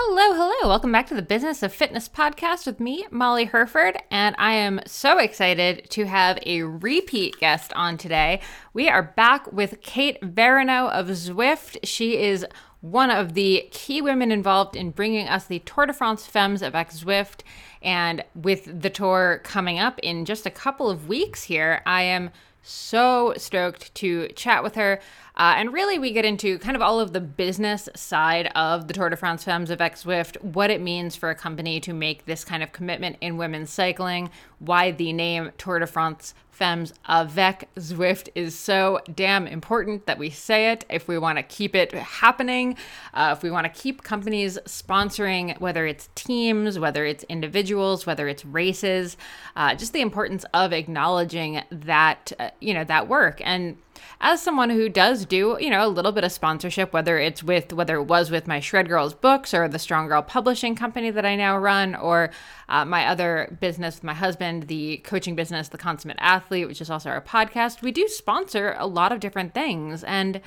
Hello, hello. Welcome back to the Business of Fitness podcast with me, Molly Hurford. And I am so excited to have a repeat guest on today. We are back with Kate Veronneau of Zwift. She is one of the key women involved in bringing us the Tour de France Femmes avec Zwift. And with the tour coming up in just a couple of weeks here, I am so stoked to chat with her. Uh, and really, we get into kind of all of the business side of the Tour de France Femmes avec Zwift, what it means for a company to make this kind of commitment in women's cycling, why the name Tour de France Femmes avec Zwift is so damn important that we say it if we want to keep it happening, uh, if we want to keep companies sponsoring, whether it's teams, whether it's individuals, whether it's races, uh, just the importance of acknowledging that, uh, you know, that work. And as someone who does do, you know, a little bit of sponsorship, whether it's with, whether it was with my Shred Girls books or the Strong Girl publishing company that I now run, or uh, my other business with my husband, the coaching business, The Consummate Athlete, which is also our podcast, we do sponsor a lot of different things. And,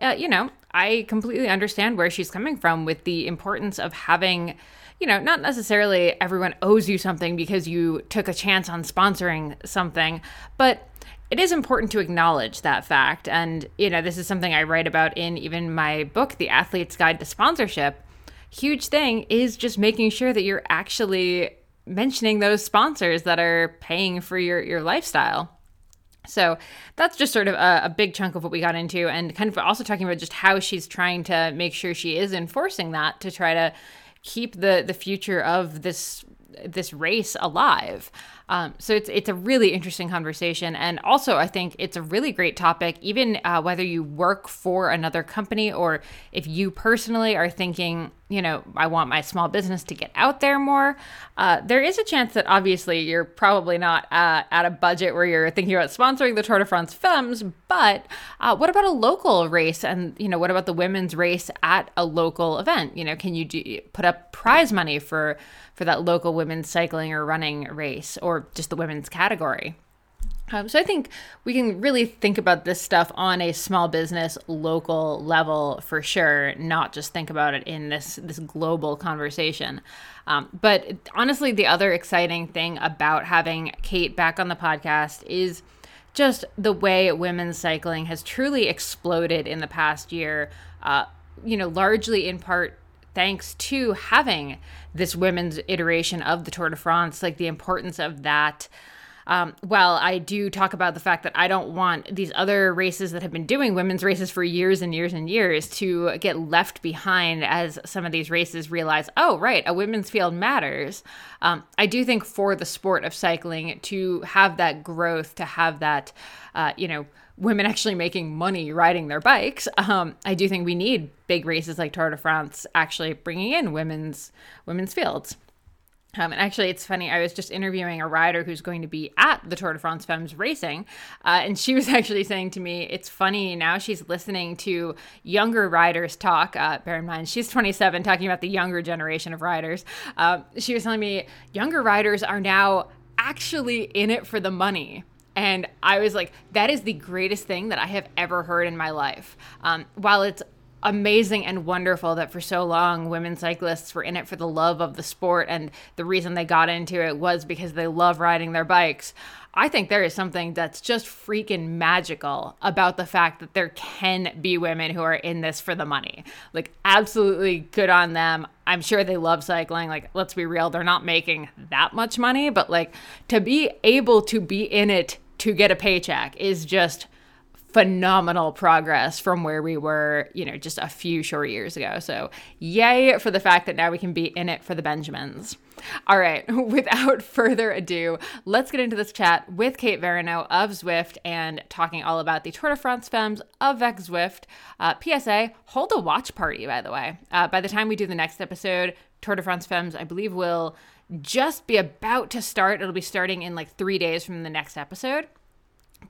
uh, you know, I completely understand where she's coming from with the importance of having you know, not necessarily everyone owes you something because you took a chance on sponsoring something, but it is important to acknowledge that fact. And, you know, this is something I write about in even my book, The Athlete's Guide to Sponsorship. Huge thing is just making sure that you're actually mentioning those sponsors that are paying for your, your lifestyle. So that's just sort of a, a, big chunk of what we got into, and kind of also talking about just how she's trying to make sure she is enforcing that to try to keep the the future of this this race alive. Um, so it's it's a really interesting conversation, and also I think it's a really great topic. Even uh, whether you work for another company or if you personally are thinking, you know, I want my small business to get out there more. Uh, there is a chance that obviously you're probably not uh, at a budget where you're thinking about sponsoring the Tour de France Femmes. But uh, what about a local race, and you know, what about the women's race at a local event? You know, can you do, put up prize money for for that local women's cycling or running race or just the women's category. Um, so I think we can really think about this stuff on a small business local level for sure, not just think about it in this this global conversation. Um, but honestly, the other exciting thing about having Kate back on the podcast is just the way women's cycling has truly exploded in the past year. Uh, you know, largely in part thanks to having this women's iteration of the Tour de France, like the importance of that. Um, while I do talk about the fact that I don't want these other races that have been doing women's races for years and years and years to get left behind as some of these races realize, oh, right, a women's field matters. Um, I do think for the sport of cycling to have that growth, to have that, uh, you know, women actually making money riding their bikes, um, I do think we need big races like Tour de France actually bringing in women's women's fields. Um, and actually, it's funny. I was just interviewing a rider who's going to be at the Tour de France Femmes racing, uh, and she was actually saying to me, "It's funny now. She's listening to younger riders talk. Uh, bear in mind, she's 27, talking about the younger generation of riders. Uh, she was telling me younger riders are now actually in it for the money." And I was like, that is the greatest thing that I have ever heard in my life. Um, while it's amazing and wonderful that for so long women cyclists were in it for the love of the sport and the reason they got into it was because they love riding their bikes. I think there is something that's just freaking magical about the fact that there can be women who are in this for the money. Like, absolutely good on them. I'm sure they love cycling. Like, let's be real, they're not making that much money, but like to be able to be in it to get a paycheck is just phenomenal progress from where we were, you know, just a few short years ago. So, yay for the fact that now we can be in it for the Benjamins. All right, without further ado, let's get into this chat with Kate Veronneau of Zwift and talking all about the Tour de France Femmes avec Zwift. Uh, PSA, hold a watch party, by the way. Uh, by the time we do the next episode, Tour de France Femmes, I believe, will just be about to start. It'll be starting in like three days from the next episode.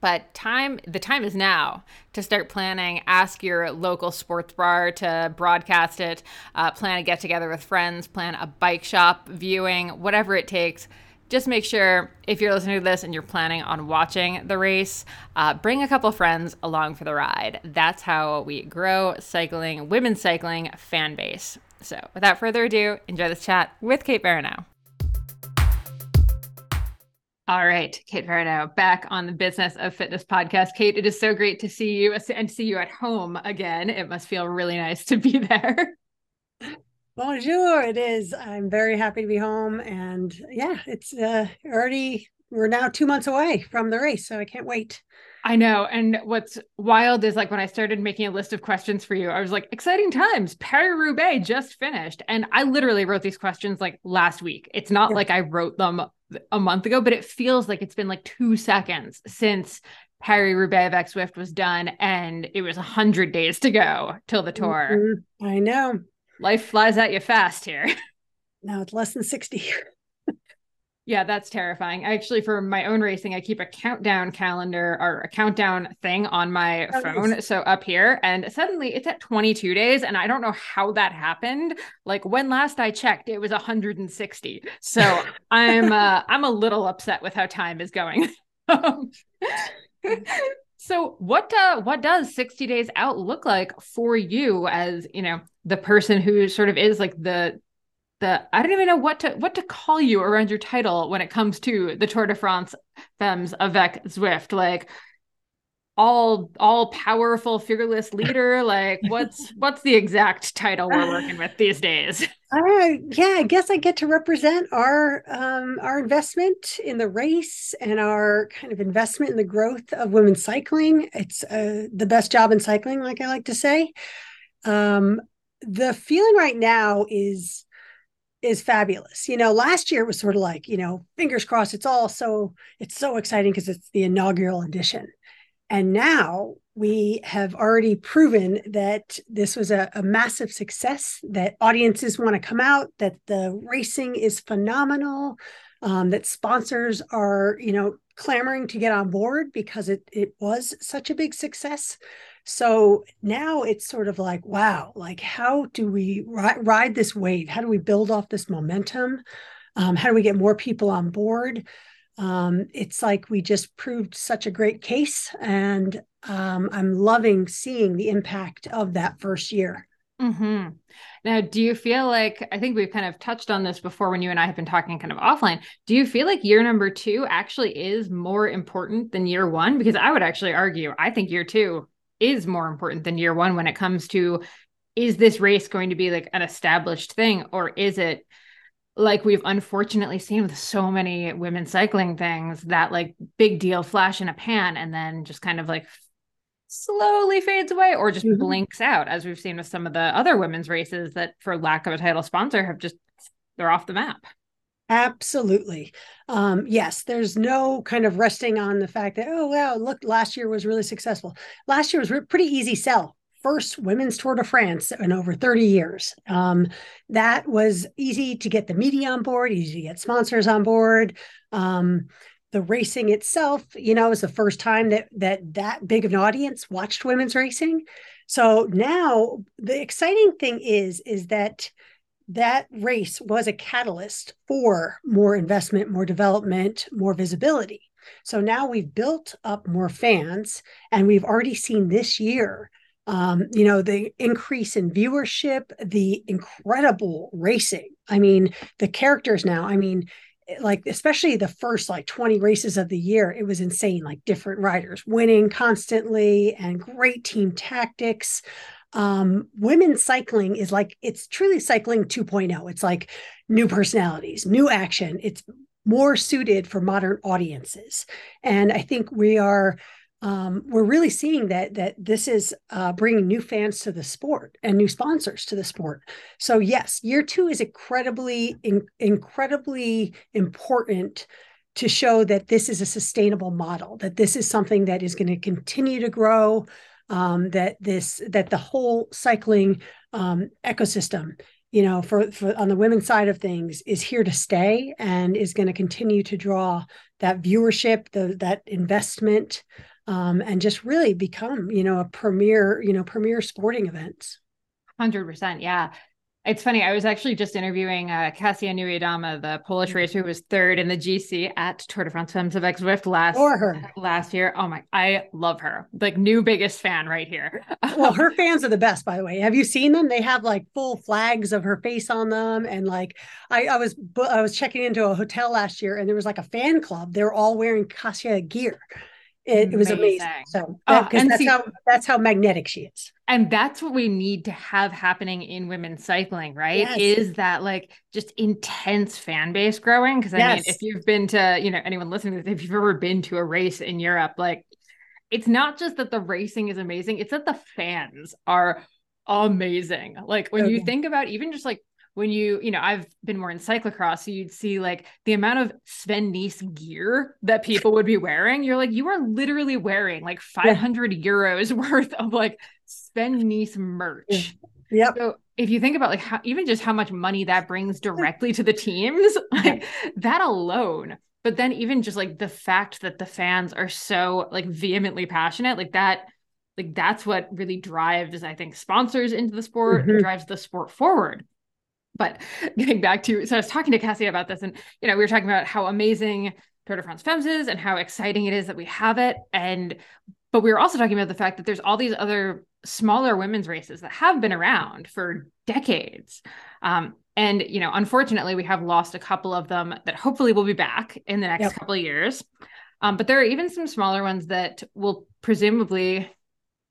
But time, the time is now to start planning. Ask your local sports bar to broadcast it. Uh, plan a get together with friends. Plan a bike shop viewing. Whatever it takes. just make sure if you're listening to this and you're planning on watching the race, uh, bring a couple friends along for the ride. That's how we grow cycling, women's cycling fan base. So, without further ado, enjoy this chat with Kate Veronneau. All right, Kate Veronneau, back on the Business of Fitness podcast. Kate, it is so great to see you and see you at home again. It must feel really nice to be there. Bonjour, it is. I'm very happy to be home. And yeah, it's uh, already, we're now two months away from the race. So I can't wait. I know. And what's wild is like when I started making a list of questions for you, I was like, exciting times. Paris Roubaix just finished. And I literally wrote these questions like last week. It's not yeah. like I wrote them a month ago, but it feels like it's been like two seconds since Paris Roubaix Avec Zwift was done. And it was a 100 days to go till the tour. Mm-hmm. I know. Life flies at you fast here. Now it's less than 60. Yeah, that's terrifying. Actually, for my own racing, I keep a countdown calendar or a countdown thing on my oh, phone. Nice. So up here, and suddenly it's at 22 days, and I don't know how that happened. Like when last I checked, it was 160. So I'm uh, I'm a little upset with how time is going. so what uh, what does 60 days out look like for you as you know the person who sort of is like the the I don't even know what to what to call you around your title when it comes to the Tour de France Femmes avec Zwift. Like all all powerful, fearless leader. Like what's what's the exact title we're working with these days? Uh, yeah, I guess I get to represent our um, our investment in the race and our kind of investment in the growth of women's cycling. It's uh, the best job in cycling, like I like to say. Um, the feeling right now is is fabulous. You know, last year was sort of like, you know, fingers crossed, it's all so it's so exciting because it's the inaugural edition. And now we have already proven that this was a, a massive success, that audiences want to come out, that the racing is phenomenal, um, that sponsors are, you know, clamoring to get on board because it it was such a big success. So now it's sort of like, wow, like how do we ri- ride this wave? How do we build off this momentum? Um, how do we get more people on board? Um, it's like we just proved such a great case, and um, I'm loving seeing the impact of that first year. Mm-hmm. Now, do you feel like I think we've kind of touched on this before when you and I have been talking kind of offline? Do you feel like year number two actually is more important than year one? Because I would actually argue, I think year two is more important than year one when it comes to is this race going to be like an established thing or is it like we've unfortunately seen with so many women cycling things that like big deal flash in a pan and then just kind of like slowly fades away or just mm-hmm. blinks out as we've seen with some of the other women's races that for lack of a title sponsor have just they're off the map Absolutely. Um, yes, there's no kind of resting on the fact that, oh, wow, look, last year was really successful. Last year was a pretty easy sell. First women's Tour de France in over 30 years. Um, that was easy to get the media on board, easy to get sponsors on board. Um, the racing itself, you know, was the first time that that that big of an audience watched women's racing. So now the exciting thing is is that that race was a catalyst for more investment, more development, more visibility. So now we've built up more fans, and we've already seen this year, um, you know, the increase in viewership, the incredible racing. I mean, the characters now, I mean, like especially the first like 20 races of the year it was insane like different riders winning constantly and great team tactics um, women's cycling is like it's truly cycling 2.0 it's like new personalities new action. It's more suited for modern audiences. And i think we are um, we're really seeing that that this is uh, bringing new fans to the sport and new sponsors to the sport. So yes, year two is incredibly in, incredibly important to show that this is a sustainable model, that this is something that is going to continue to grow, um, that this that the whole cycling um, ecosystem you know for, for on the women's side of things is here to stay and is going to continue to draw that viewership the that investment um, and just really become you know a premier you know premier sporting events. 100% yeah It's funny. I was actually just interviewing uh, Kasia Niewiadoma, the Polish mm-hmm. racer who was third in the GC at Tour de France Femmes avec Zwift last last year. Oh my, I love her. Like new biggest fan right here. well, her fans are the best, by the way. Have you seen them? They have like full flags of her face on them, and like I, I was I was checking into a hotel last year, and there was like a fan club. They're all wearing Kasia gear. It, it was amazing. So that, oh, that's see, how that's how magnetic she is. And that's what we need to have happening in women's cycling, right? Yes. Is that like just intense fan base growing? Because I yes. mean, if you've been to, you know, anyone listening to this, if you've ever been to a race in Europe, like it's not just that the racing is amazing, it's that the fans are amazing. Like when okay. you think about even just like when you, you know, I've been more in cyclocross, so you'd see like the amount of Sven Nys gear that people would be wearing. You're like, you are literally wearing like 500 yeah. euros worth of like Sven Nys merch. Yep. So if you think about like how even just how much money that brings directly to the teams, like that alone. But then even just like the fact that the fans are so like vehemently passionate, like that, like that's what really drives, I think, sponsors into the sport, mm-hmm. drives the sport forward. But getting back to, so I was talking to Kasia about this, and you know, we were talking about how amazing Tour de France Femmes is and how exciting it is that we have it. And but we were also talking about the fact that there's all these other smaller women's races that have been around for decades. Um, and you know, unfortunately, we have lost a couple of them that hopefully will be back in the next yep. couple of years. Um, but there are even some smaller ones that will presumably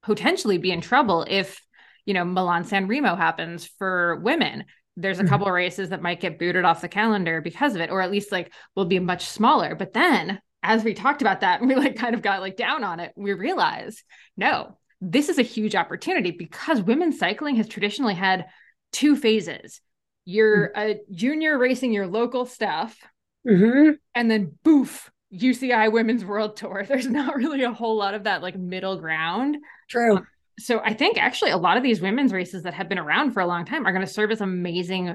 potentially be in trouble if you know Milan San Remo happens for women there's a mm-hmm. couple of races that might get booted off the calendar because of it, or at least like will be much smaller. But then as we talked about that and we like kind of got like down on it, we realized no, this is a huge opportunity because women's cycling has traditionally had two phases. You're mm-hmm. a junior racing your local stuff, mm-hmm. and then boof, UCI Women's World Tour. There's not really a whole lot of that like middle ground. True. Um, so I think actually a lot of these women's races that have been around for a long time are going to serve as amazing.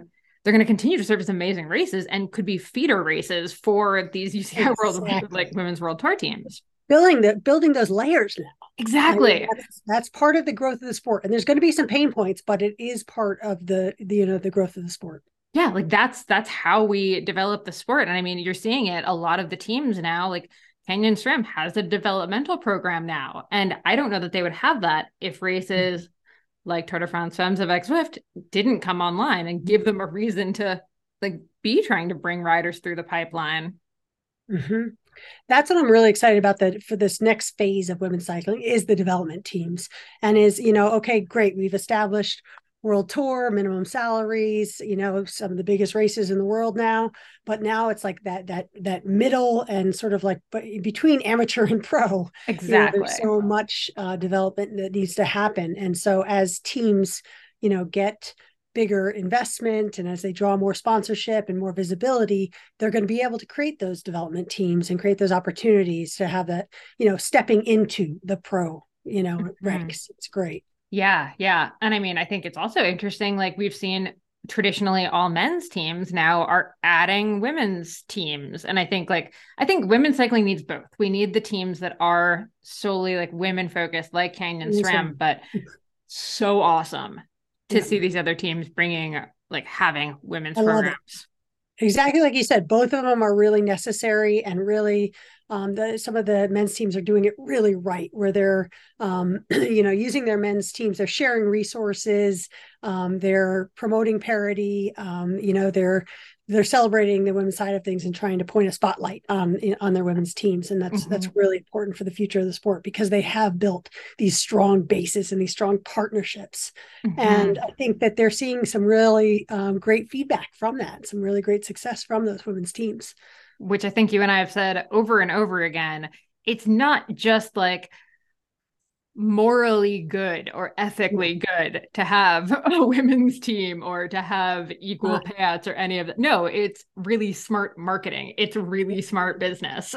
They're going to continue to serve as amazing races and could be feeder races for these UCI exactly. World like women's World Tour teams. Building the building those layers now. Exactly. that's, that's, part of the growth of the sport, and there's going to be some pain points, but it is part of the, the you know the growth of the sport. Yeah, like that's that's how we develop the sport, and I mean you're seeing it. A lot of the teams now, like Canyon SRAM has a developmental program now. And I don't know that they would have that if races like Tour de France Femmes avec Zwift didn't come online and give them a reason to like be trying to bring riders through the pipeline. Mm-hmm. That's what I'm really excited about that for this next phase of women's cycling is the development teams and is, you know, okay, great. We've established world tour minimum salaries you know some of the biggest races in the world now but now it's like that that that middle and sort of like but between amateur and pro exactly you know, there's so much uh, development that needs to happen and so as teams you know get bigger investment and as they draw more sponsorship and more visibility they're going to be able to create those development teams and create those opportunities to have that you know stepping into the pro you know mm-hmm. ranks it's great yeah, yeah. And I mean, I think it's also interesting. Like we've seen traditionally all men's teams now are adding women's teams. And I think like I think women's cycling needs both. We need the teams that are solely like women focused, like Canyon SRAM, but so awesome to yeah. see these other teams bringing like having women's programs. Exactly like you said, both of them are really necessary and really um, the, some of the men's teams are doing it really right, where they're, um, you know, using their men's teams, they're sharing resources, um, they're promoting parity, um, you know, they're they're celebrating the women's side of things and trying to point a spotlight on on their women's teams, and that's mm-hmm. that's really important for the future of the sport because they have built these strong bases and these strong partnerships, mm-hmm. and I think that they're seeing some really um, great feedback from that, some really great success from those women's teams which I think you and I have said over and over again, it's not just like morally good or ethically good to have a women's team or to have equal payouts or any of that. No, it's really smart marketing. It's really smart business.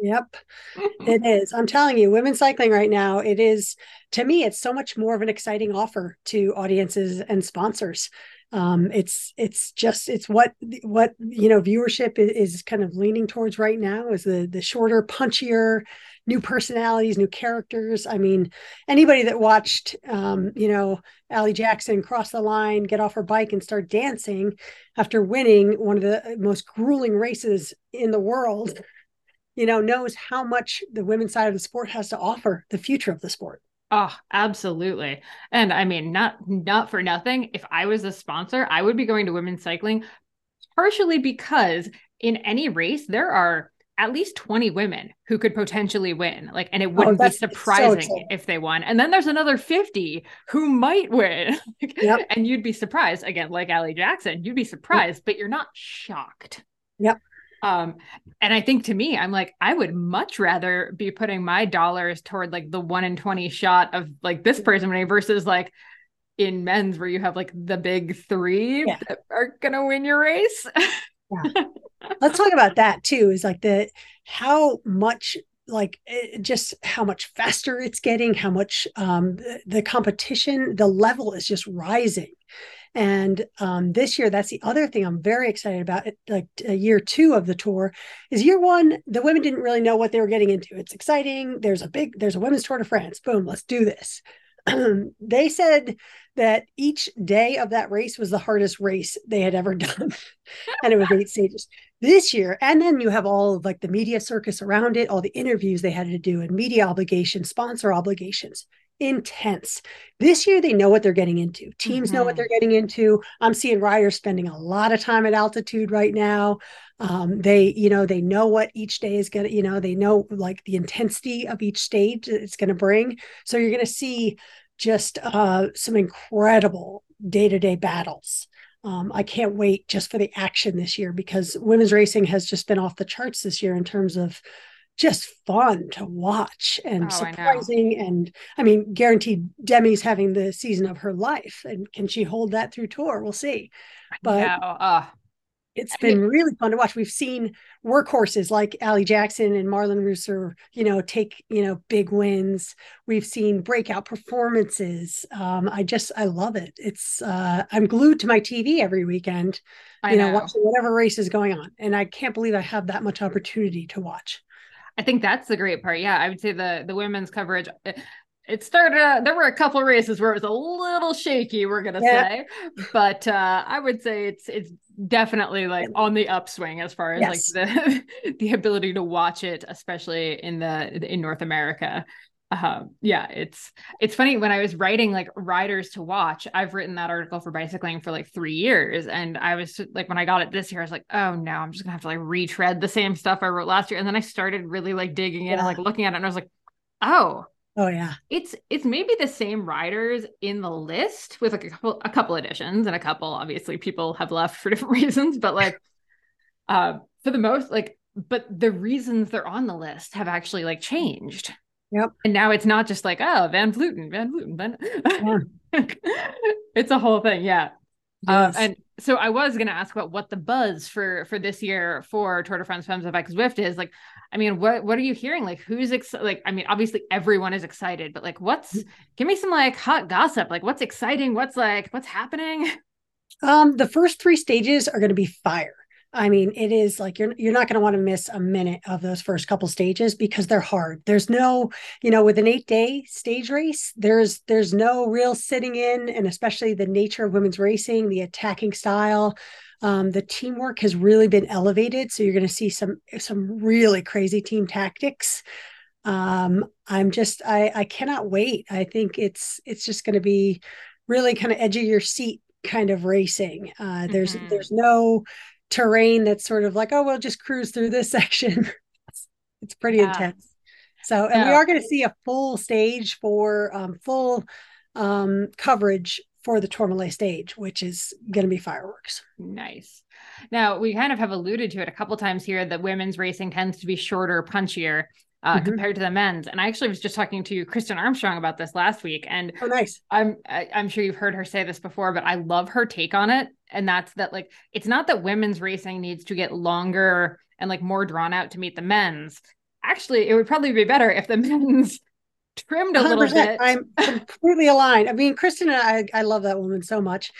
Yep, it is. I'm telling you, women's cycling right now, it is to me, it's so much more of an exciting offer to audiences and sponsors Um, it's it's just it's what what you know viewership is, is kind of leaning towards right now is the the shorter, punchier, new personalities, new characters. I mean, anybody that watched, um, you know, Allie Jackson cross the line, get off her bike, and start dancing after winning one of the most grueling races in the world, you know, knows how much the women's side of the sport has to offer the future of the sport. Oh, absolutely. And I mean, not not for nothing. If I was a sponsor, I would be going to women's cycling partially because in any race there are at least 20 women who could potentially win. Like, and it oh, wouldn't oh, be surprising so if they won. And then there's another 50 who might win. yep. And you'd be surprised. Again, like Allie Jackson, you'd be surprised, yep. but you're not shocked. Yep. Um, and I think to me, I'm like, I would much rather be putting my dollars toward like the one in 20 shot of like this person versus like in men's where you have like the big three yeah. that are gonna win your race. yeah. Let's talk about that too. Is like the how much like just how much faster it's getting, how much um the, the competition, the level is just rising. And um, this year, that's the other thing I'm very excited about. Like uh, year two of the tour is year one. The women didn't really know what they were getting into. It's exciting. There's a big, there's a women's tour de France. Boom, let's do this. they said that each day of that race was the hardest race they had ever done, and it was eight stages this year. And then you have all of like the media circus around it, all the interviews they had to do, and media obligations, sponsor obligations intense. This year, they know what they're getting into. Teams mm-hmm. know what mm-hmm. they're getting into. I'm seeing riders spending a lot of time at altitude right now. Um, they, you know, they know what each day is going to, you know, they know like the intensity of each stage it's going to bring. So you're going to see just uh, some incredible day to day battles. Um, I can't wait just for the action this year because women's racing has just been off the charts this year in terms of just fun to watch and oh, surprising. I and I mean, guaranteed Demi's having the season of her life. And can she hold that through tour? We'll see. But uh, it's been really fun to watch. We've seen workhorses like Allie Jackson and Marlen Reusser, you know, take, you know, big wins. We've seen breakout performances. Um, I just, I love it. It's, uh, I'm glued to my TV every weekend, you know, know, watching whatever race is going on. And I can't believe I have that much opportunity to watch. I think that's the great part. Yeah, I would say the the women's coverage. It, it started. Uh, there were a couple races where it was a little shaky. We're gonna yeah. say, but uh, I would say it's it's definitely like on the upswing as far as yes. like the the ability to watch it, especially in the in North America uh, yeah it's it's funny when i was writing like riders to watch i've written that article for bicycling for like three years and i was like when i got it this year i was like oh no i'm just gonna have to like retread the same stuff i wrote last year and then i started really like digging in yeah. and like looking at it and i was like oh. Oh yeah. It's it's maybe the same riders in the list with like a couple a couple additions and a couple obviously people have left for different reasons but like uh for the most like but the reasons they're on the list have actually like changed Yep. And now it's not just like, oh, Van Vleuten, Van Vleuten, Van. Yeah. it's a whole thing. Yeah. Uh, yes. Uh, and so I was going to ask about what the buzz for for this year for Tour de France Femmes avec Zwift is. Like, I mean, what what are you hearing? Like, who's excited? Like, I mean, obviously everyone is excited, but like, what's? Mm. Give me some like hot gossip. Like, what's exciting? What's like, what's happening? Um, the first three stages are going to be fire. I mean, it is like you're you're not going to want to miss a minute of those first couple stages because they're hard. There's no, you know, with an 8-day stage race, there's there's no real sitting in and especially the nature of women's racing, the attacking style, um, the teamwork has really been elevated, so you're going to see some some really crazy team tactics. Um, I'm just I I cannot wait. I think it's it's just going to be really kind of edge of your seat kind of racing. Uh, there's mm-hmm. there's no terrain that's sort of like, oh, we'll just cruise through this section. it's, pretty yeah. intense. So, and yeah. we are going to see a full stage for um, full um, coverage for the Tourmalet stage, which is going to be fireworks. Nice. Now, we kind of have alluded to it a couple times here that women's racing tends to be shorter, punchier uh, mm-hmm. compared to the men's. And I actually was just talking to Kristin Armstrong about this last week. And oh, nice. I'm I, am i am sure you've heard her say this before, but I love her take on it. And that's that like it's not that women's racing needs to get longer and like more drawn out to meet the men's. Actually, it would probably be better if the men's trimmed a little bit. I'm completely aligned. I mean, Kristen and I, I love that woman so much.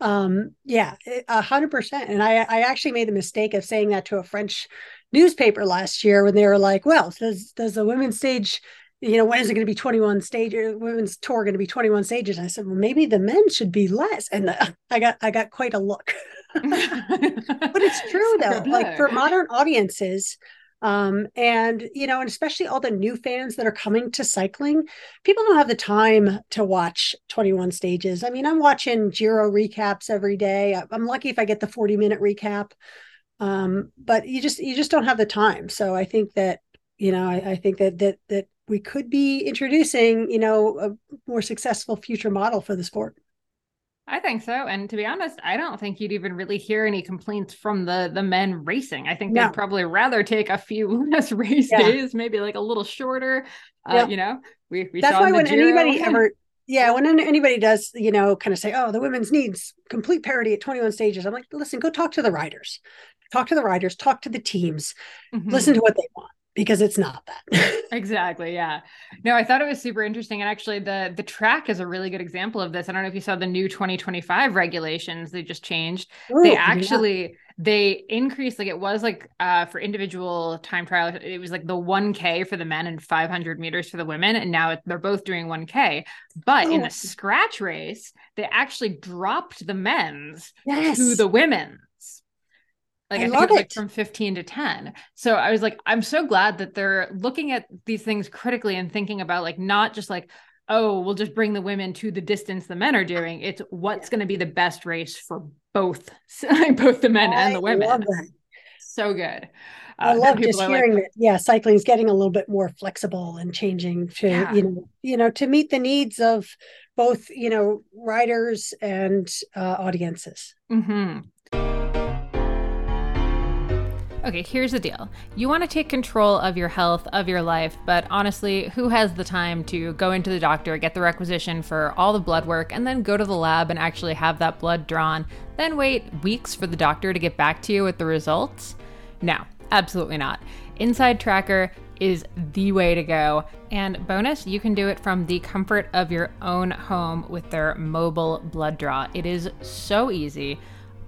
Um, yeah, eh, a hundred percent. And I, I actually made the mistake of saying that to a French newspaper last year when they were like, well, does, does the women's stage, you know, when is it going uh, to be 21 stages, women's tour going to be 21 stages? And I said, well, maybe the men should be less. And the, I got, I got quite a look, but it's true though, like for modern audiences, um, and you know, and especially all the new fans that are coming to cycling, people don't have the time to watch 21 stages. I mean, I'm watching Giro recaps every day. I'm lucky if I get the 40 minute recap. Um, but you just you just don't have the time. So I think that, you know, I, I think that that that we could be introducing, you know, a more successful future model for the sport. I think so. And to be honest, I don't think you'd even really hear any complaints from the the men racing. I think no. they'd probably rather take a few less race yeah. days, maybe like a little shorter. Uh. You know, we, we saw that that's why when Giro. anybody ever, yeah, when anybody does, you know, kind of say, oh, the women's needs complete parity at 21 stages. I'm like, listen, go talk to the riders, talk to the riders, talk to the teams, mm-hmm. listen to what they want because it's not that. exactly. Yeah. No, I thought it was super interesting. And actually the the track is a really good example of this. I don't know if you saw the new 2025 regulations they just changed. Ooh, they actually yeah. they increased like it was like uh for individual time trial, it was like the 1K for the men and 500 meters for the women. And now it, they're both doing 1K. But oh. in the scratch race, they actually dropped the men's yes. to the women. Like I, I think it like from 15 to 10. So I was like, I'm so glad that they're looking at these things critically and thinking about like not just like, oh, we'll just bring the women to the distance the men are doing. It's what's yeah. going to be the best race for both, both the men I and the women. So good. Uh, I love just hearing like, that. Yeah, cycling is getting a little bit more flexible and changing to yeah. you know you know to meet the needs of both you know riders and uh, audiences. Mm-hmm. Okay, here's the deal. You want to take control of your health, of your life, but honestly, who has the time to go into the doctor, get the requisition for all the blood work, and then go to the lab and actually have that blood drawn, then wait weeks for the doctor to get back to you with the results? No, absolutely not. Inside Tracker is the way to go. And bonus, you can do it from the comfort of your own home with their mobile blood draw. It is so easy.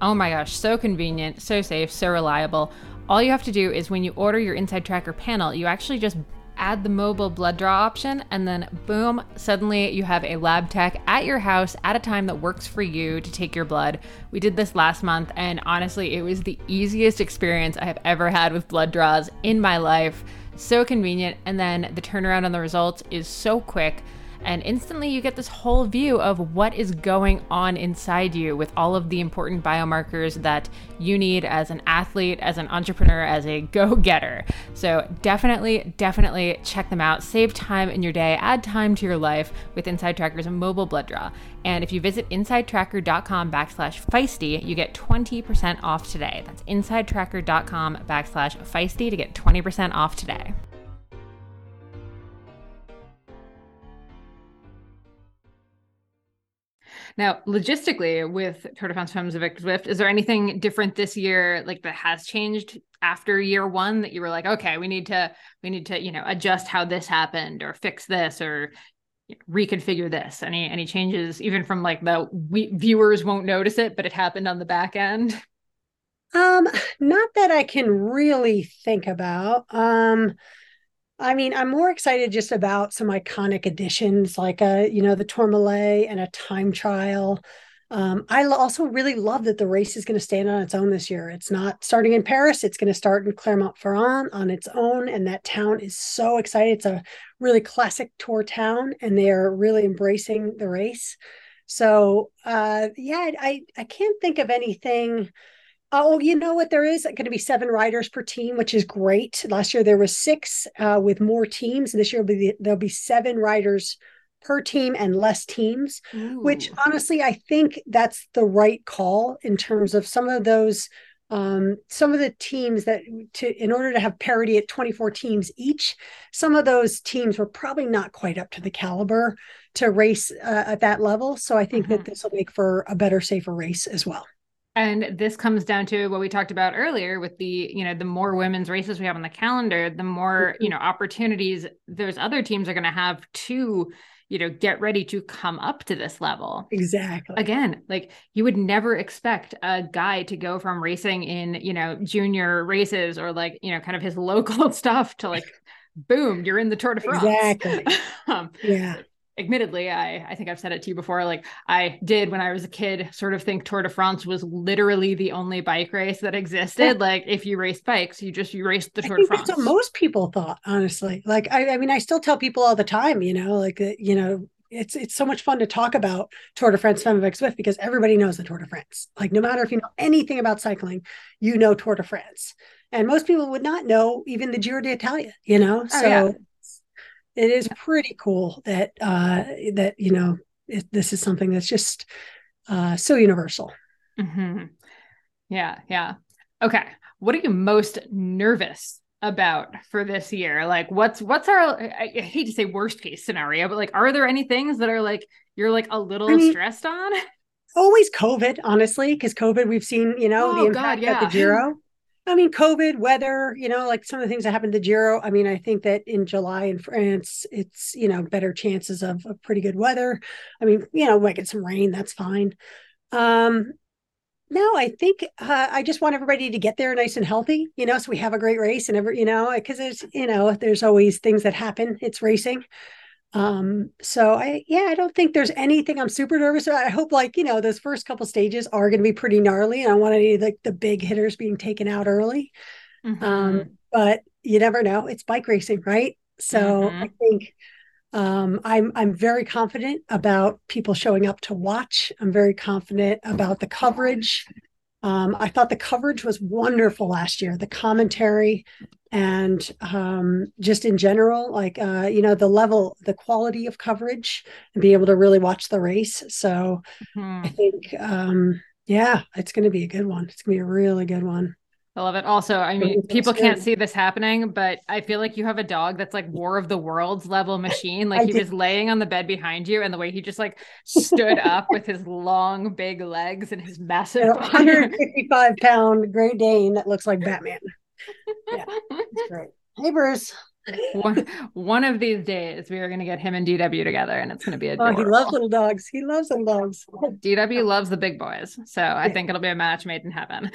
Oh my gosh, so convenient, so safe, so reliable. All you have to do is when you order your Inside Tracker panel, you actually just add the mobile blood draw option, and then boom, suddenly you have a lab tech at your house at a time that works for you to take your blood. We did this last month, and honestly, it was the easiest experience I have ever had with blood draws in my life. So convenient, and then the turnaround on the results is so quick and instantly you get this whole view of what is going on inside you with all of the important biomarkers that you need as an athlete, as an entrepreneur, as a go getter. So definitely, definitely check them out. Save time in your day, add time to your life with Inside Tracker's mobile blood draw. And if you visit insidetracker.com backslash feisty, you get 20% off today. That's insidetracker.com backslash feisty to get 20% off today. Now, logistically, with Tour de France Femmes avec Zwift, is there anything different this year, like that has changed after year one that you were like, okay, we need to, we need to, you know, adjust how this happened or fix this or reconfigure this? Any any changes, even from like the we, viewers won't notice it, but it happened on the back end? Um, not that I can really think about. Um, I mean, I'm more excited just about some iconic additions like a, you know, the Tourmalet and a time trial. Um, I also really love that the race is going to stand on its own this year. It's not starting in Paris; it's going to start in Clermont-Ferrand on its own, and that town is so excited. It's a really classic tour town, and they are really embracing the race. So, uh, yeah, I I can't think of anything Oh, you know what? There is going to be seven riders per team, which is great. Last year there was six uh, with more teams. This year will be there'll be seven riders per team and less teams. Ooh. Which honestly, I think that's the right call in terms of some of those. Um, some of the teams that to in order to have parity at 24 teams each, some of those teams were probably not quite up to the caliber to race uh, at that level. So I think that mm-hmm. this will make for a better, safer race as well. And this comes down to what we talked about earlier with the, you know, the more women's races we have on the calendar, the more, mm-hmm. you know, opportunities those other teams are going to have to, you know, get ready to come up to this level. Exactly. Again, like you would never expect a guy to go from racing in, you know, junior races or like, you know, kind of his local stuff to like boom, you're in the Tour de France. Exactly. um, yeah admittedly, I, I think I've said it to you before. Like I did when I was a kid, sort of think Tour de France was literally the only bike race that existed. like if you raced bikes, you just you raced the Tour de France. That's what most people thought, honestly. Like I, I mean, I still tell people all the time, you know, like you know, it's it's so much fun to talk about Tour de France Femme avec Zwift because everybody knows the Tour de France. Like no matter if you know anything about cycling, you know Tour de France. And most people would not know even the Giro d'Italia, you know? Oh, so yeah it is pretty cool that uh, that you know it, this is something that's just uh, so universal. Mm-hmm. Yeah, yeah. Okay, what are you most nervous about for this year? Like, what's what's our? I, I hate to say worst case scenario, but like, are there any things that are like you're like a little I mean, stressed on? Always COVID, honestly, because COVID, we've seen you know oh, the impact God, yeah. of the Giro. I mean, COVID, weather, you know, like some of the things that happened to Giro. I mean, I think that in July in France, it's, you know, better chances of, of pretty good weather. I mean, you know, might get some rain, that's fine. Um, no, I think uh, I just want everybody to get there nice and healthy, you know, so we have a great race and every, you know, because there's, you know, there's always things that happen. It's racing. Um, so I yeah, I don't think there's anything I'm super nervous about. I hope like, you know, those first couple stages are gonna be pretty gnarly. And I want any like the big hitters being taken out early. Mm-hmm. Um, but you never know. It's bike racing, right? So mm-hmm. I think um, I'm I'm very confident about people showing up to watch. I'm very confident about the coverage. Um, I thought the coverage was wonderful last year. The commentary and um, just in general, like uh, you know, the level, the quality of coverage, and be able to really watch the race. So mm-hmm. I think, um, yeah, it's going to be a good one. It's going to be a really good one. I love it. Also, I mean, people can't see this happening, but I feel like you have a dog that's like War of the Worlds level machine. Like he did. was laying on the bed behind you, and the way he just like stood up with his long, big legs and his massive 155 pound Great Dane that looks like Batman. Yeah, that's great. Hey, Bruce. one, one of these days we are going to get him and DW together and it's going to be a. Oh, he loves little dogs. He loves little dogs. DW loves the big boys. So I yeah. think it'll be a match made in heaven.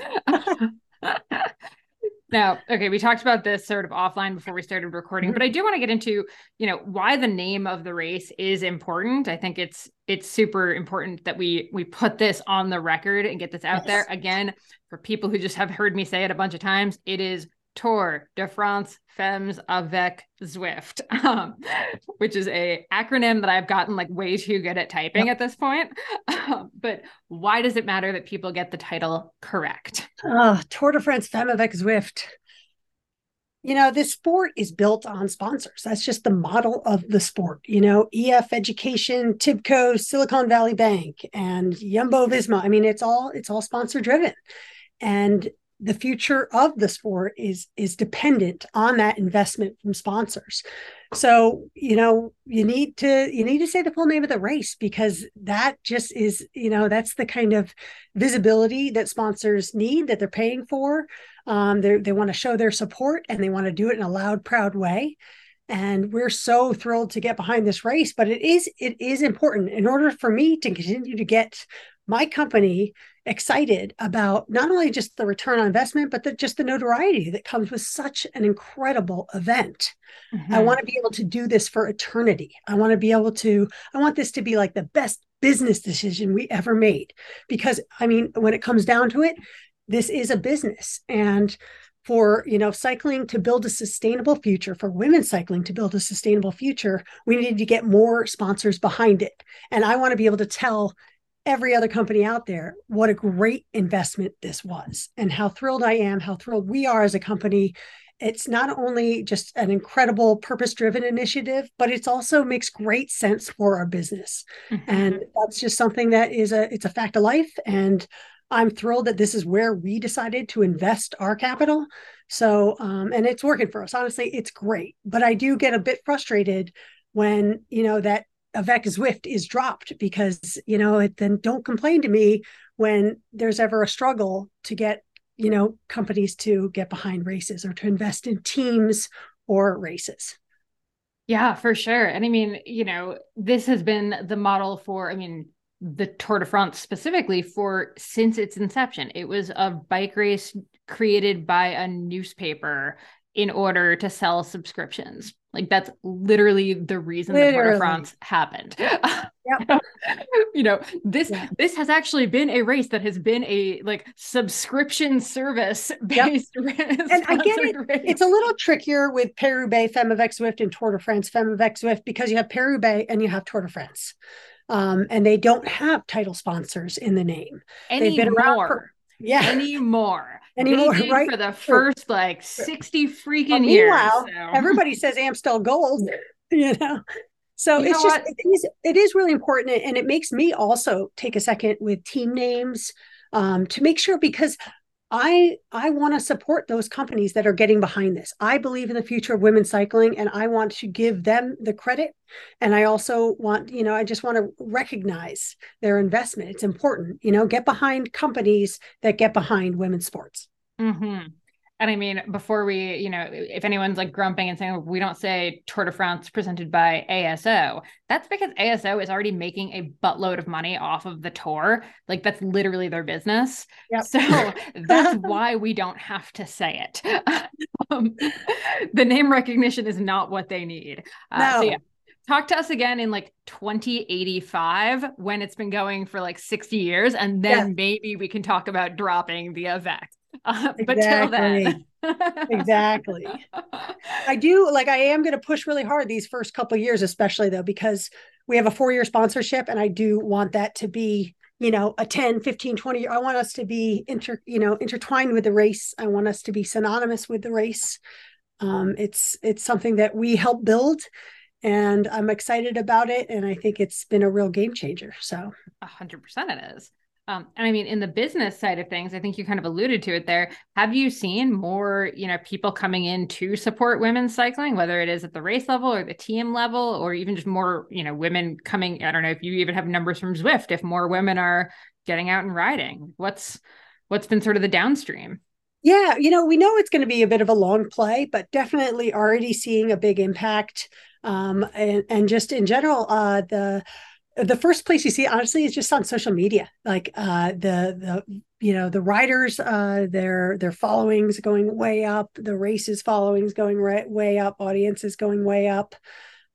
Now, okay, we talked about this sort of offline before we started recording, but I do want to get into, you know, why the name of the race is important. I think it's it's super important that we we put this on the record and get this out yes. there. Again, for people who just have heard me say it a bunch of times, it is Tour de France Femmes avec Zwift, um, which is a acronym that I've gotten like way too good at typing yep. at this point. Um, but why does it matter that people get the title correct? Uh, Tour de France Femmes avec Zwift. You know, this sport is built on sponsors. That's just the model of the sport. You know, EF Education, Tibco, Silicon Valley Bank, and Jumbo Visma. I mean, it's all it's all sponsor driven. And the future of the sport is is dependent on that investment from sponsors. So you know you need to you need to say the full name of the race because that just is you know that's the kind of visibility that sponsors need that they're paying for. Um, they want to show their support and they want to do it in a loud proud way. And we're so thrilled to get behind this race but it is it is important. In order for me to continue to get my company excited about not only just the return on investment, but the, just the notoriety that comes with such an incredible event. Mm-hmm. I want to be able to do this for eternity. I want to be able to, I want this to be like the best business decision we ever made. Because, I mean, when it comes down to it, this is a business. And for you know cycling to build a sustainable future for women cycling to build a sustainable future we need to get more sponsors behind it and i want to be able to tell every other company out there what a great investment this was and how thrilled I am, how thrilled we are as a company. It's not only just an incredible purpose driven initiative, but it's also makes great sense for our business. Mm-hmm. And that's just something that is a it's a fact of life. And I'm thrilled that this is where we decided to invest our capital. So um, and it's working for us. Honestly, it's great. But I do get a bit frustrated when, you know, that Avec Zwift is dropped because, you know, it, then don't complain to me when there's ever a struggle to get, you know, companies to get behind races or to invest in teams or races. Yeah, for sure. And I mean, you know, this has been the model for, I mean, the Tour de France specifically for since its inception. It was a bike race created by a newspaper in order to sell subscriptions. Like that's literally the reason literally. the Tour de France happened. Yep. you know, this yeah. this has actually been a race that has been a like subscription service based yep. and I get it. Race. It's a little trickier with Paris-Roubaix, Femme avec Zwift, and Tour de France, Femme avec Zwift, because you have Paris-Roubaix and you have Tour de France. Um, and they don't have title sponsors in the name. Anymore. They've been around for, yeah. Anymore anymore, right? For the first like 60 freaking years. So. Everybody says Amstel Gold, you know. So you it's just it is, it is really important and it makes me also take a second with team names um, to make sure because I I want to support those companies that are getting behind this. I believe in the future of women's cycling and I want to give them the credit and I also want, you know, I just want to recognize their investment. It's important, you know, get behind companies that get behind women's sports. Mm-hmm. And I mean, before we, you know, if anyone's like grumping and saying we don't say Tour de France presented by ASO, that's because ASO is already making a buttload of money off of the tour. Like that's literally their business. Yep. So that's why we don't have to say it. um, the name recognition is not what they need. Uh, no. So yeah, talk to us again in like 2085 when it's been going for like 60 years and then yeah. maybe we can talk about dropping the Avec uh, but till then. Exactly. I do like i am going to push really hard these first couple years especially though because we have a four year sponsorship and i do want that to be you know a 10 15 20 i want us to be inter you know intertwined with the race. I want us to be synonymous with the race. Um, it's it's something that we help build and i'm excited about it and i think it's been a real game changer so. 100% it is um, and I mean, in the business side of things, I think you kind of alluded to it there. Have you seen more, you know, people coming in to support women's cycling, whether it is at the race level or the team level, or even just more, you know, women coming? I don't know if you even have numbers from Zwift. If more women are getting out and riding, what's what's been sort of the downstream? Yeah, you know, we know it's going to be a bit of a long play, but definitely already seeing a big impact. Um, and, and just in general, uh, the the first place you see honestly is just on social media. Like uh the the you know the riders uh their their followings going way up the races followings going right way up audiences going way up.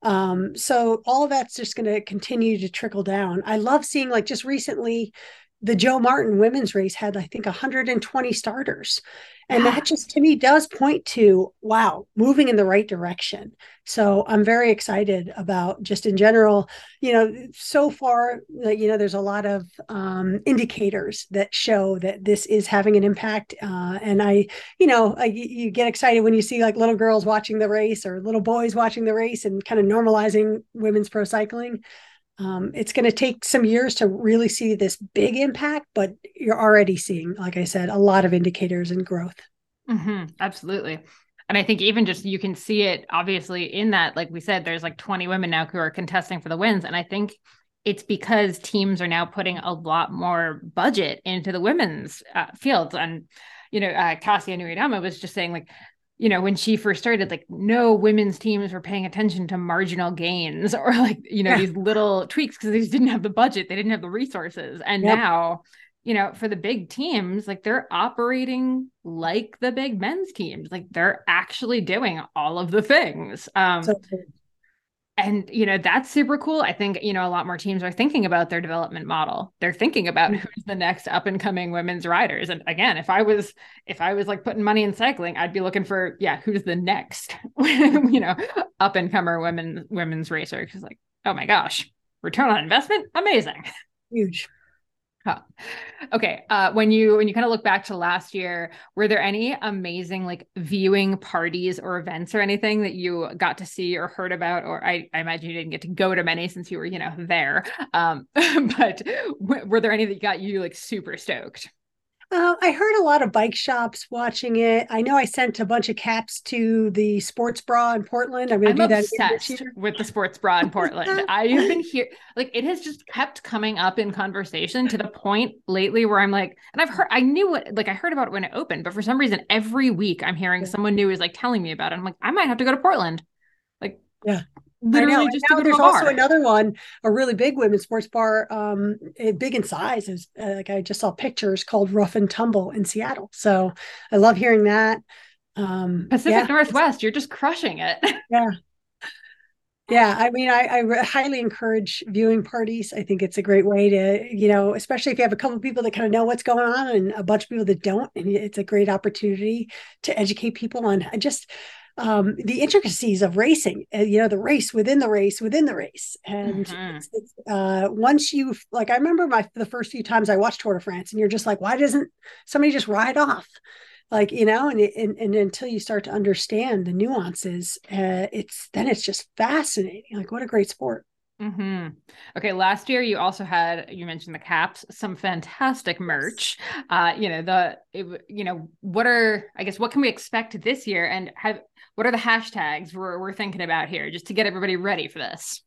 Um so all of that's just going to continue to trickle down. I love seeing like just recently the joe martin women's race had i think 120 starters and that just to me does point to wow, moving in the right direction. So I'm very excited about just in general, you know, so far, you know, there's a lot of um, indicators that show that this is having an impact. Uh, and I, you know, I, you get excited when you see like little girls watching the race or little boys watching the race and kind of normalizing women's pro cycling. Um, it's going to take some years to really see this big impact, but you're already seeing, like I said, a lot of indicators and growth. Mm-hmm, absolutely. And I think even just you can see it obviously in that, like we said, there's like 20 women now who are contesting for the wins. And I think it's because teams are now putting a lot more budget into the women's uh, fields. And, you know, uh, Kasia Niewiadoma was just saying, like, you know, when she first started, like no women's teams were paying attention to marginal gains or like, you know, yeah. these little tweaks because they just didn't have the budget, they didn't have the resources. And yep. now, you know, for the big teams, like they're operating like the big men's teams. Like they're actually doing all of the things. Um, so and you know that's super cool. I think you know a lot more teams are thinking about their development model. They're thinking about who's the next up and coming women's riders. And again if i was if i was like putting money in cycling i'd be looking for yeah who's the next you know up and comer women women's racer. Because like oh my gosh return on investment? Amazing. Huge Huh. Okay. Uh, when you when you kind of look back to last year, were there any amazing like viewing parties or events or anything that you got to see or heard about? Or I, I imagine you didn't get to go to many since you were you know there. Um, but w- were there any that got you like super stoked? Uh, I heard a lot of bike shops watching it. I know I sent a bunch of caps to the sports bra in Portland. I'm going to do that obsessed with the sports bra in Portland. I have been here, like it has just kept coming up in conversation to the point lately where I'm like, and I've heard, I knew what, like I heard about it when it opened, but for some reason, every week I'm hearing someone new is like telling me about it. I'm like, I might have to go to Portland. Like, yeah, literally just to there's also another one a really big women's sports bar um eh, big in size is uh, like i just saw pictures called rough and tumble in seattle. So i love hearing that. Um pacific yeah. northwest you're just crushing it. Yeah. Yeah i mean I, I re- highly encourage viewing parties. I think it's a great way to you know especially if you have a couple of people that kind of know what's going on and a bunch of people that don't and it's a great opportunity to educate people on just um, the intricacies of racing, uh, you know, the race within the race within the race. And mm-hmm. it's, it's, uh, once you like, I remember my the first few times I watched Tour de France, and you're just like, why doesn't somebody just ride off? Like you know, and and, and until you start to understand the nuances, uh, it's then it's just fascinating. Like what a great sport. Mm-hmm. Okay, last year you also had you mentioned the caps, some fantastic merch. Uh, you know the it, you know what are I guess what can we expect this year, and have what are the hashtags we're we're thinking about here, just to get everybody ready for this.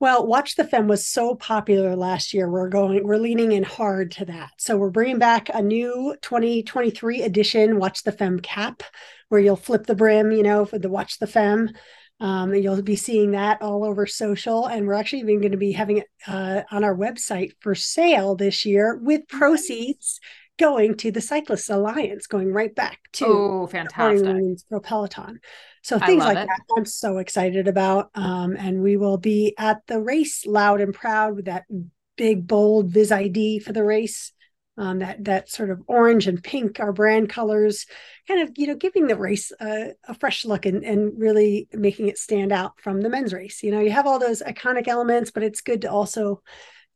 Well, Watch the Femmes was so popular last year. We're going, we're leaning in hard to that. So we're bringing back a new 2023 edition, Watch the Femmes cap, where you'll flip the brim, you know, for the Watch the Femmes. Um, and you'll be seeing that all over social. And we're actually even going to be having it uh, on our website for sale this year with proceeds going to the Cyclists Alliance, going right back to oh, fantastic Pro Peloton. So things like it. that, I'm so excited about. Um, and we will be at the race, loud and proud, with that big bold Vis ID for the race um, that that sort of orange and pink are brand colors, kind of you know giving the race a, a, fresh look and and really making it stand out from the men's race. You know, you have all those iconic elements, but it's good to also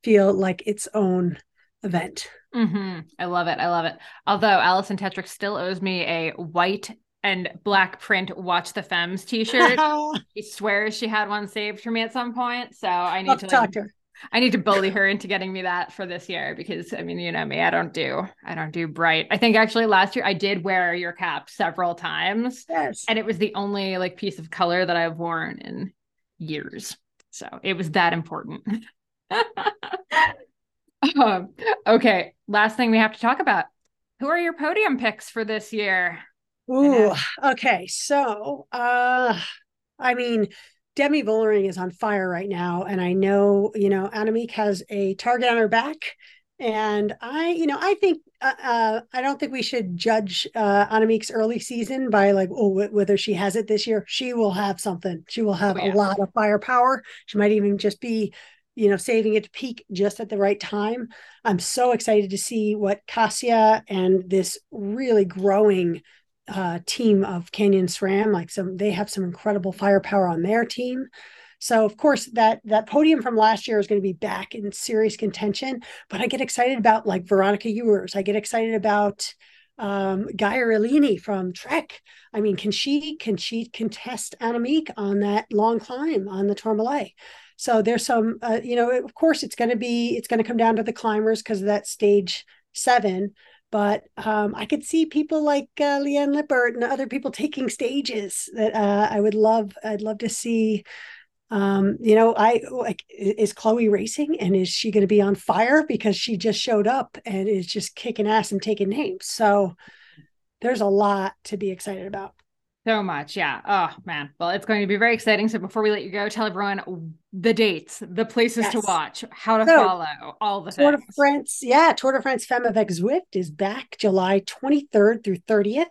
feel like its own event. Mm-hmm. I love it. I love it. Although Alison Tetrick still owes me a white and black print watch the femmes t-shirt she swears she had one saved for me at some point so i need I'll to like, to I need to bully her into getting me that for this year because I mean, you know me, I don't do I don't do bright. I think actually last year I did wear your cap several times. Yes. And it was the only like piece of color that I've worn in years. So it was that important. um, okay, last thing we have to talk about. Who are your podium picks for this year? Ooh, okay. So uh I mean Demi Vollering is on fire right now. And I know, you know, Annemiek has a target on her back. And I, you know, I think, uh, uh, I don't think we should judge uh, Annemiek's early season by like, oh, whether she has it this year. She will have something. She will have oh, yeah. a lot of firepower. She might even just be, you know, saving it to peak just at the right time. I'm so excited to see what Kasia and this really growing uh, team of Canyon SRAM. Like some, they have some incredible firepower on their team. So of course that that podium from last year is going to be back in serious contention. But I get excited about like Veronica Ewers. I get excited about um, Gaia from Trek. I mean, can she can she contest Annemiek on that long climb on the Tourmalet? So there's some, uh, you know, of course it's going to be it's going to come down to the climbers because of that stage seven. But um, I could see people like uh, Liane Lippert and other people taking stages that uh, I would love. I'd love to see. Um, you know, I like is Chloe racing and is she going to be on fire because she just showed up and is just kicking ass and taking names. So there's a lot to be excited about. So much. Yeah. Oh, man. Well, it's going to be very exciting. So before we let you go, tell everyone the dates, the places yes. to watch, how to so, follow, all the Tour things. de France. Yeah. Tour de France Femmes avec Zwift is back July 23rd through 30th.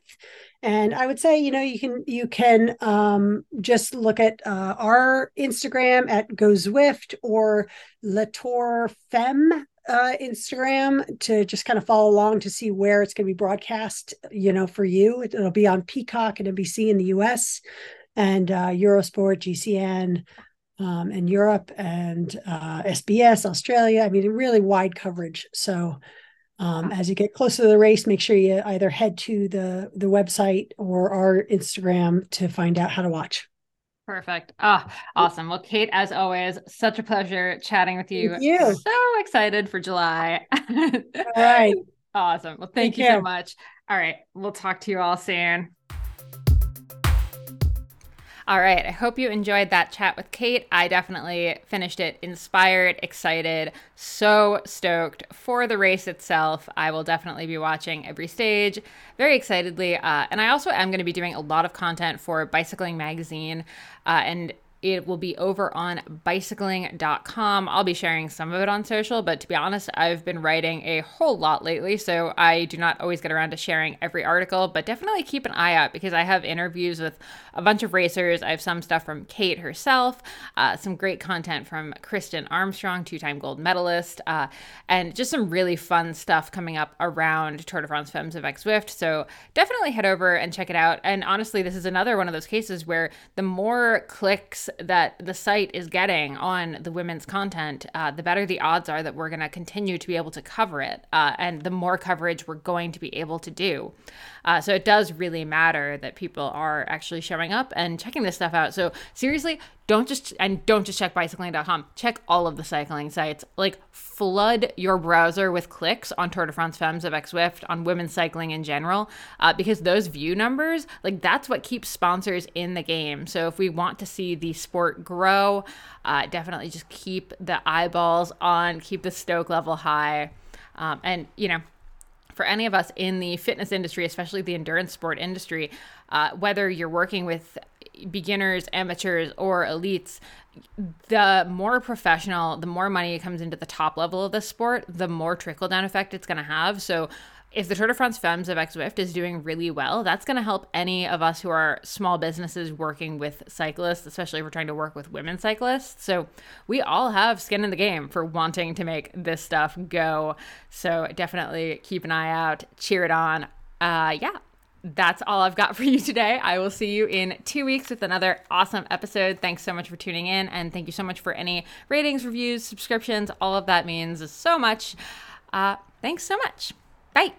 And I would say, you know, you can you can um, just look at uh, our Instagram at Go Zwift or Latour Femme uh, Instagram to just kind of follow along to see where it's going to be broadcast. You know, for you, it, will be on Peacock and NBC in the U.S. and uh, Eurosport, GCN, um, and Europe and uh, SBS Australia. I mean, really wide coverage. So. Um, as you get closer to the race, make sure you either head to the the website or our Instagram to find out how to watch. Perfect. Ah, oh, awesome. Well, Kate, as always, such a pleasure chatting with you. Thank you. So excited for July. All right. Awesome. Well, thank Take you care. so much. All right. We'll talk to you all soon. All right. I hope you enjoyed that chat with Kate. I definitely finished it inspired, excited, so stoked for the race itself. I will definitely be watching every stage very excitedly. Uh, and I also am going to be doing a lot of content for Bicycling Magazine. Uh, and it will be over on bicycling.com. I'll be sharing some of it on social, but to be honest, I've been writing a whole lot lately, so I do not always get around to sharing every article, but definitely keep an eye out because I have interviews with a bunch of racers. I have some stuff from Kate herself, uh, some great content from Kristin Armstrong, two time gold medalist, uh, and just some really fun stuff coming up around Tour de France Femmes avec Zwift. So definitely head over and check it out. And honestly, this is another one of those cases where the more clicks that the site is getting on the women's content, uh, the better the odds are that we're going to continue to be able to cover it. Uh, and the more coverage we're going to be able to do. Uh, so it does really matter that people are actually showing up and checking this stuff out. So seriously, don't just and don't just check bicycling.com. Check all of the cycling sites. Like flood your browser with clicks on Tour de France Femmes avec Zwift, on women's cycling in general, uh, because those view numbers, like that's what keeps sponsors in the game. So if we want to see the sport grow, uh, definitely just keep the eyeballs on, keep the stoke level high, um, and you know for any of us in the fitness industry, especially the endurance sport industry, uh, whether you're working with beginners, amateurs, or elites, the more professional, the more money comes into the top level of the sport, the more trickle down effect it's going to have. So if the Tour de France Femmes avec Zwift is doing really well, that's going to help any of us who are small businesses working with cyclists, especially if we're trying to work with women cyclists. So we all have skin in the game for wanting to make this stuff go. So definitely keep an eye out, cheer it on. Uh, yeah, that's all I've got for you today. I will see you in two weeks with another awesome episode. Thanks so much for tuning in, and thank you so much for any ratings, reviews, subscriptions. All of that means so much. Uh, thanks so much. Bye.